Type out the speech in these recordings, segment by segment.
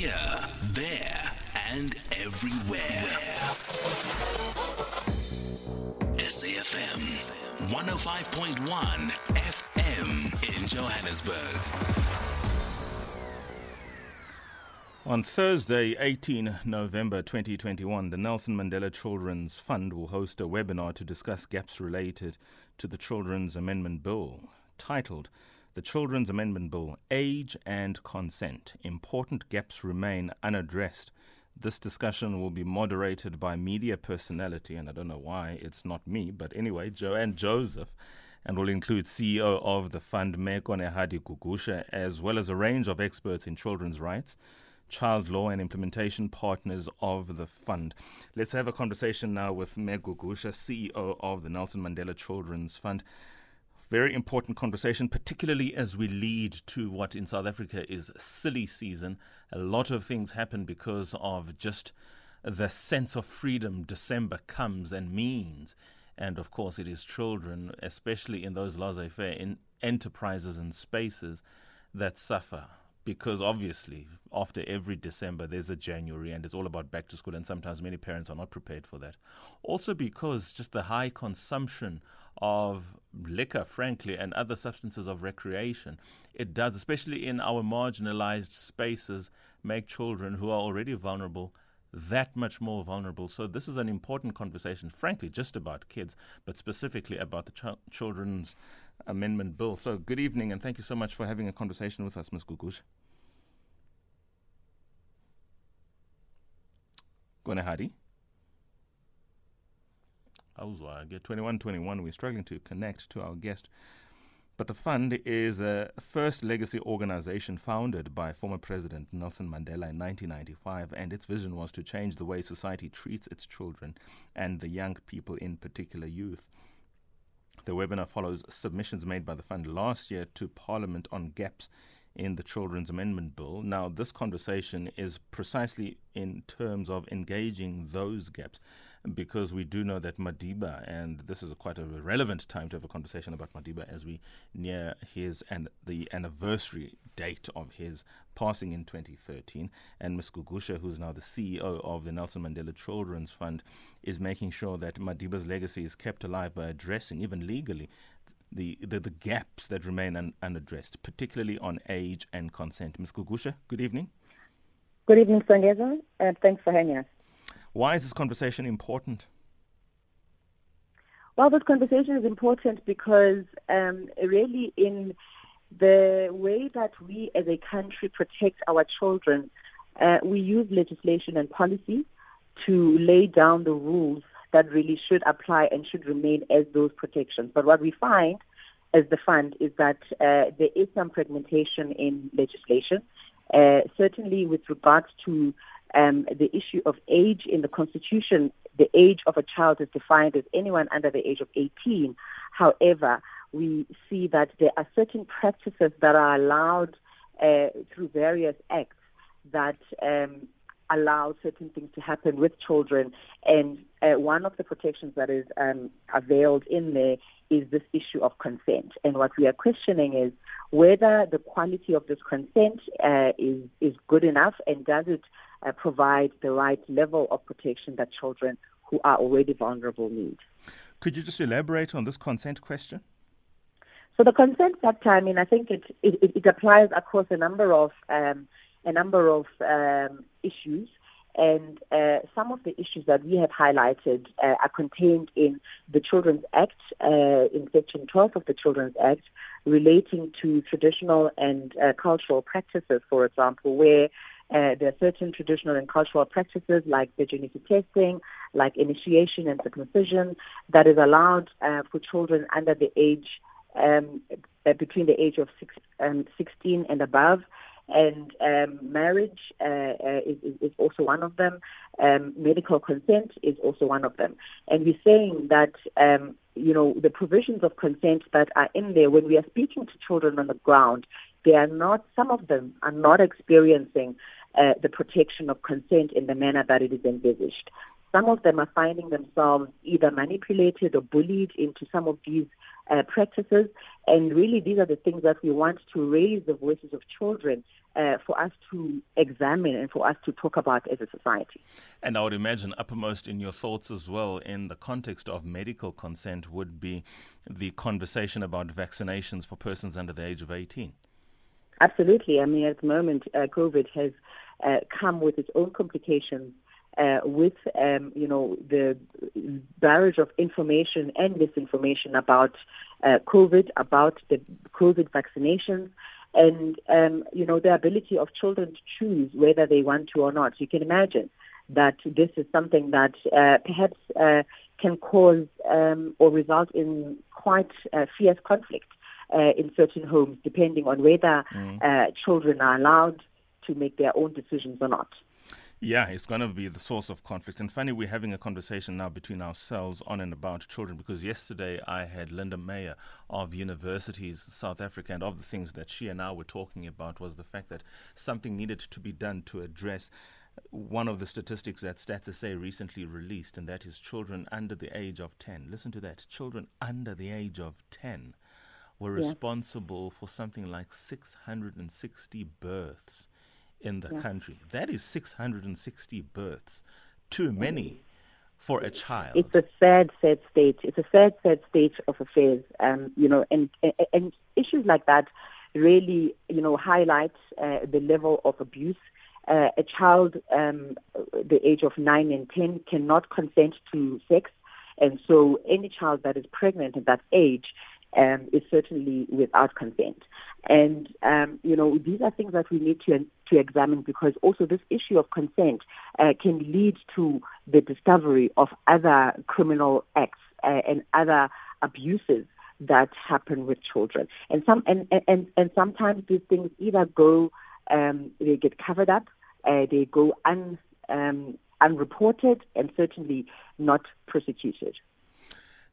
Here, there, and everywhere. SAFM 105.1 FM in Johannesburg. On Thursday, 18 November 2021, the Nelson Mandela Children's Fund will host a webinar to discuss gaps related to the Children's Amendment Bill, titled The Children's Amendment Bill Age and Consent Important Gaps Remain Unaddressed. This discussion will be moderated by media personality, and I don't know why it's not me, but anyway, Joanne Joseph, and will include CEO of the fund, Meko Nehadi Gugusha, as well as a range of experts in children's rights child law and implementation partners of the fund. Let's have a conversation now with Meg CEO of the Nelson Mandela Children's Fund. Very important conversation, particularly as we lead to what in South Africa is silly season. A lot of things happen because of just the sense of freedom December comes and means. And of course, it is children, especially in those laissez faire in enterprises and spaces, that suffer because obviously after every December there's a January and it's all about back to school and sometimes many parents are not prepared for that. Also because just the high consumption of liquor frankly and other substances of recreation it does especially in our marginalized spaces make children who are already vulnerable that much more vulnerable. So this is an important conversation, frankly, just about kids, but specifically about the ch- children's amendment bill. So good evening, and thank you so much for having a conversation with us, Ms. Gugushe. Konehali. Awuzwa, get 2121. We're struggling to connect to our guest. But the fund is a first legacy organization founded by former President Nelson Mandela in 1995, and its vision was to change the way society treats its children and the young people, in particular youth. The webinar follows submissions made by the fund last year to Parliament on gaps in the Children's Amendment Bill. Now, this conversation is precisely in terms of engaging those gaps because we do know that Madiba, and this is a quite a relevant time to have a conversation about Madiba as we near his and the anniversary date of his passing in 2013. And Ms. Gugushe, who's now the CEO of the Nelson Mandela Children's Fund, is making sure that Madiba's legacy is kept alive by addressing, even legally, the, the, the gaps that remain un, unaddressed, particularly on age and consent. Ms. Gugushe, good evening. Good evening, Sangeza, and thanks for having us. Why is this conversation important? Well, this conversation is important because um, really in the way that we as a country protect our children, uh, we use legislation and policy to lay down the rules that really should apply and should remain as those protections. But what we find as the fund is that uh, there is some fragmentation in legislation, uh, certainly with regards to um, the issue of age in the Constitution, the age of a child is defined as anyone under the age of 18. However, we see that there are certain practices that are allowed uh, through various acts that um, allow certain things to happen with children. And uh, one of the protections that is um, availed in there is this issue of consent. And what we are questioning is whether the quality of this consent uh, is, is good enough and does it uh, provide the right level of protection that children who are already vulnerable need. Could you just elaborate on this consent question? So the consent factor, I mean, I think it, it, it applies across a number of um, a number of um, issues. And uh, some of the issues that we have highlighted uh, are contained in the Children's Act, uh, in Section 12 of the Children's Act, relating to traditional and uh, cultural practices, for example, where uh, there are certain traditional and cultural practices like virginity testing, like initiation and circumcision, that is allowed uh, for children under the age, um, between the age of six, um, 16 and above and um, marriage uh, uh, is, is, also one of them. Um, medical consent is also one of them. And we're saying that, um, you know, the provisions of consent that are in there, when we are speaking to children on the ground, they are not, some of them are not experiencing uh, the protection of consent in the manner that it is envisaged. Some of them are finding themselves either manipulated or bullied into some of these uh, practices. And really, these are the things that we want to raise the voices of children uh, for us to examine and for us to talk about as a society. And I would imagine uppermost in your thoughts as well, in the context of medical consent, would be the conversation about vaccinations for persons under the age of 18. Absolutely. I mean, at the moment, uh, COVID has uh, come with its own complications. Uh, with um, you know the barrage of information and misinformation about uh, COVID, about the COVID vaccinations, and um, you know the ability of children to choose whether they want to or not. You can imagine that this is something that uh, perhaps uh, can cause um, or result in quite uh, fierce conflict uh, in certain homes, depending on whether mm. uh, children are allowed to make their own decisions or not. Yeah, it's going to be the source of conflict. And funny, we're having a conversation now between ourselves on and about children because yesterday I had Linda Meyer of Universities South Africa, and of the things that she and I were talking about was the fact that something needed to be done to address one of the statistics that Stats SA recently released, and that is children under the age of 10. Listen to that children under the age of 10 were yeah. responsible for something like 660 births in the yeah. country. That is 660 births. Too many for a child. It's a sad, sad state. It's a sad, sad state of affairs. Um, you know, and, and, and issues like that really, you know, highlight uh, the level of abuse. Uh, a child um, the age of nine and ten cannot consent to sex, and so any child that is pregnant at that age um, is certainly without consent. And, um, you know, these are things that we need to, to examine because also this issue of consent uh, can lead to the discovery of other criminal acts uh, and other abuses that happen with children. And some and, and, and sometimes these things either go um, they get covered up, uh, they go un, um, unreported, and certainly not prosecuted.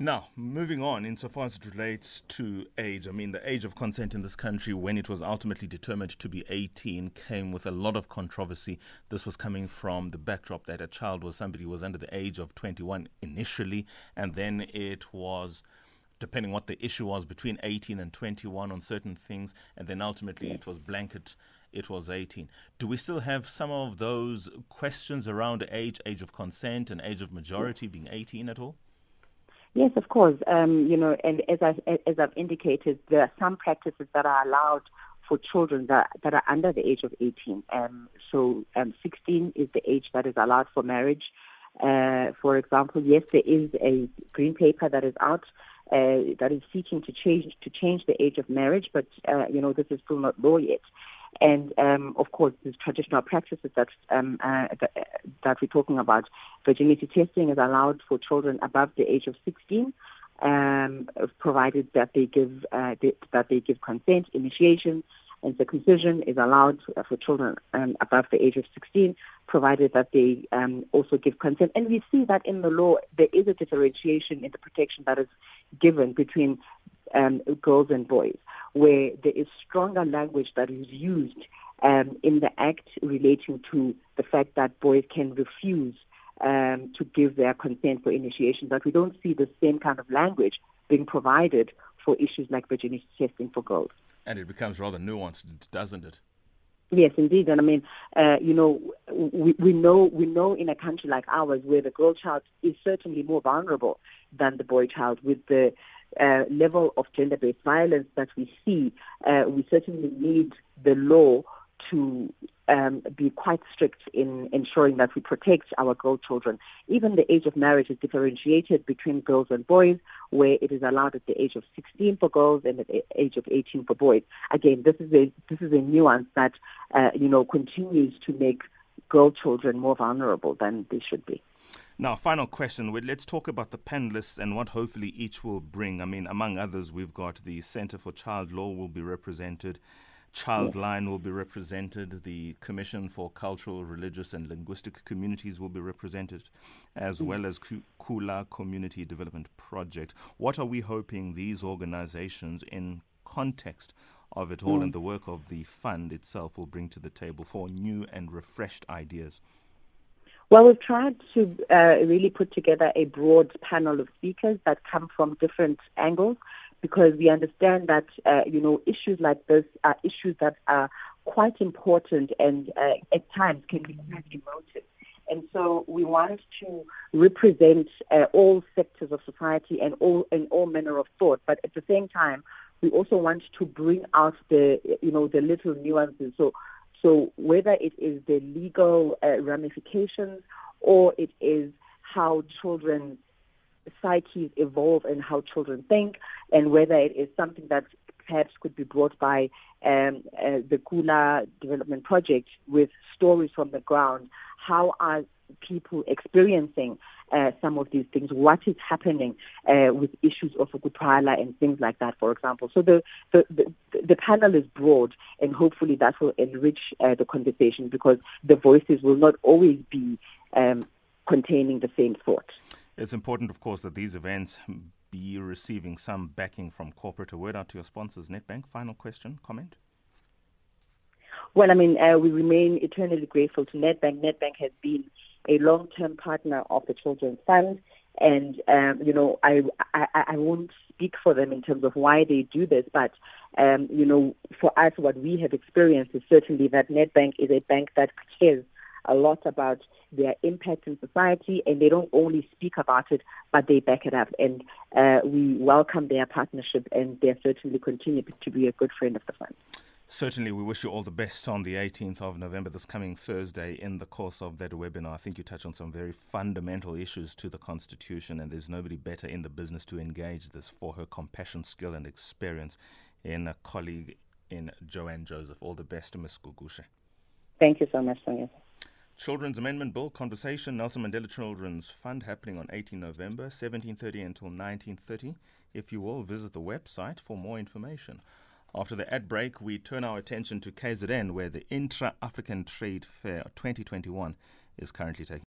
Now, moving on, insofar as it relates to age, I mean, the age of consent in this country, when it was ultimately determined to be 18, came with a lot of controversy. This was coming from the backdrop that a child was somebody who was under the age of 21 initially, and then it was depending what the issue was between 18 and 21 on certain things, and then ultimately it was blanket, it was 18. Do we still have some of those questions around age, age of consent, and age of majority being 18 at all? Yes, of course. Um, you know, and as I as I've indicated, there are some practices that are allowed for children that, that are under the age of 18. Um, so um, 16 is the age that is allowed for marriage. Uh, for example, yes, there is a green paper that is out uh, that is seeking to change to change the age of marriage, but uh, you know this is still not law yet. And um, of course, these traditional practices that, um, uh, that, that we're talking about, virginity testing is allowed for children above the age of 16, um, provided that they give uh, they, that they give consent. Initiation and circumcision is allowed for children um, above the age of 16, provided that they um, also give consent. And we see that in the law, there is a differentiation in the protection that is given between um, girls and boys, where there is stronger language that is used um, in the act relating to the fact that boys can refuse um, to give their consent for initiation, but we don't see the same kind of language being provided for issues like virginity testing for girls. And it becomes rather nuanced, doesn't it? Yes, indeed, and I mean, uh, you know, we, we know we know in a country like ours where the girl child is certainly more vulnerable than the boy child, with the uh, level of gender-based violence that we see, uh, we certainly need the law to um, be quite strict in ensuring that we protect our girl children. Even the age of marriage is differentiated between girls and boys, where it is allowed at the age of 16 for girls and at the age of 18 for boys. Again, this is a this is a nuance that uh, you know continues to make girl children more vulnerable than they should be. Now, final question. Let's talk about the panelists and what hopefully each will bring. I mean, among others, we've got the Center for Child Law will be represented. Childline will be represented. The Commission for Cultural, Religious and Linguistic Communities will be represented, as mm. well as Kula Community Development Project. What are we hoping these organizations, in context of it all mm. and the work of the fund itself, will bring to the table for new and refreshed ideas? Well, we've tried to uh, really put together a broad panel of speakers that come from different angles because we understand that, uh, you know, issues like this are issues that are quite important and uh, at times can be quite emotive. And so we want to represent uh, all sectors of society and all and all manner of thought, but at the same time, we also want to bring out the you know the little nuances. So so whether it is the legal uh, ramifications or it is how children's psyches evolve and how children think, and whether it is something that perhaps could be brought by um, uh, the Kula Development Project with stories from the ground. How are people experiencing uh, some of these things? What is happening uh, with issues of Ukuthwala and things like that, for example? So the, the, the, the panel is broad, and hopefully that will enrich uh, the conversation because the voices will not always be um, containing the same thought. It's important, of course, that these events be receiving some backing from corporate. A word out to your sponsors, Nedbank. Final question, comment? Well, I mean, uh, we remain eternally grateful to Nedbank. Nedbank has been a long-term partner of the Children's Fund, and um, you know, I, I I won't speak for them in terms of why they do this, but um, you know, for us, what we have experienced is certainly that Nedbank is a bank that cares a lot about their impact in society, and they don't only speak about it, but they back it up. And uh, we welcome their partnership, and they certainly continue to be a good friend of the fund. Certainly, we wish you all the best on the 18th of November, this coming Thursday, in the course of that webinar. I think you touch on some very fundamental issues to the Constitution, and there's nobody better in the business to engage this for her compassion, skill, and experience in a colleague in Joanne Joseph. All the best Ms. Gugushe. Thank you so much, Sonia. Children's Amendment Bill conversation, Nelson Mandela Children's Fund happening on 18 November, 17:30 until 19:30. If you will visit the website for more information. After the ad break, we turn our attention to KZN, where the Intra African Trade Fair 2021 is currently taking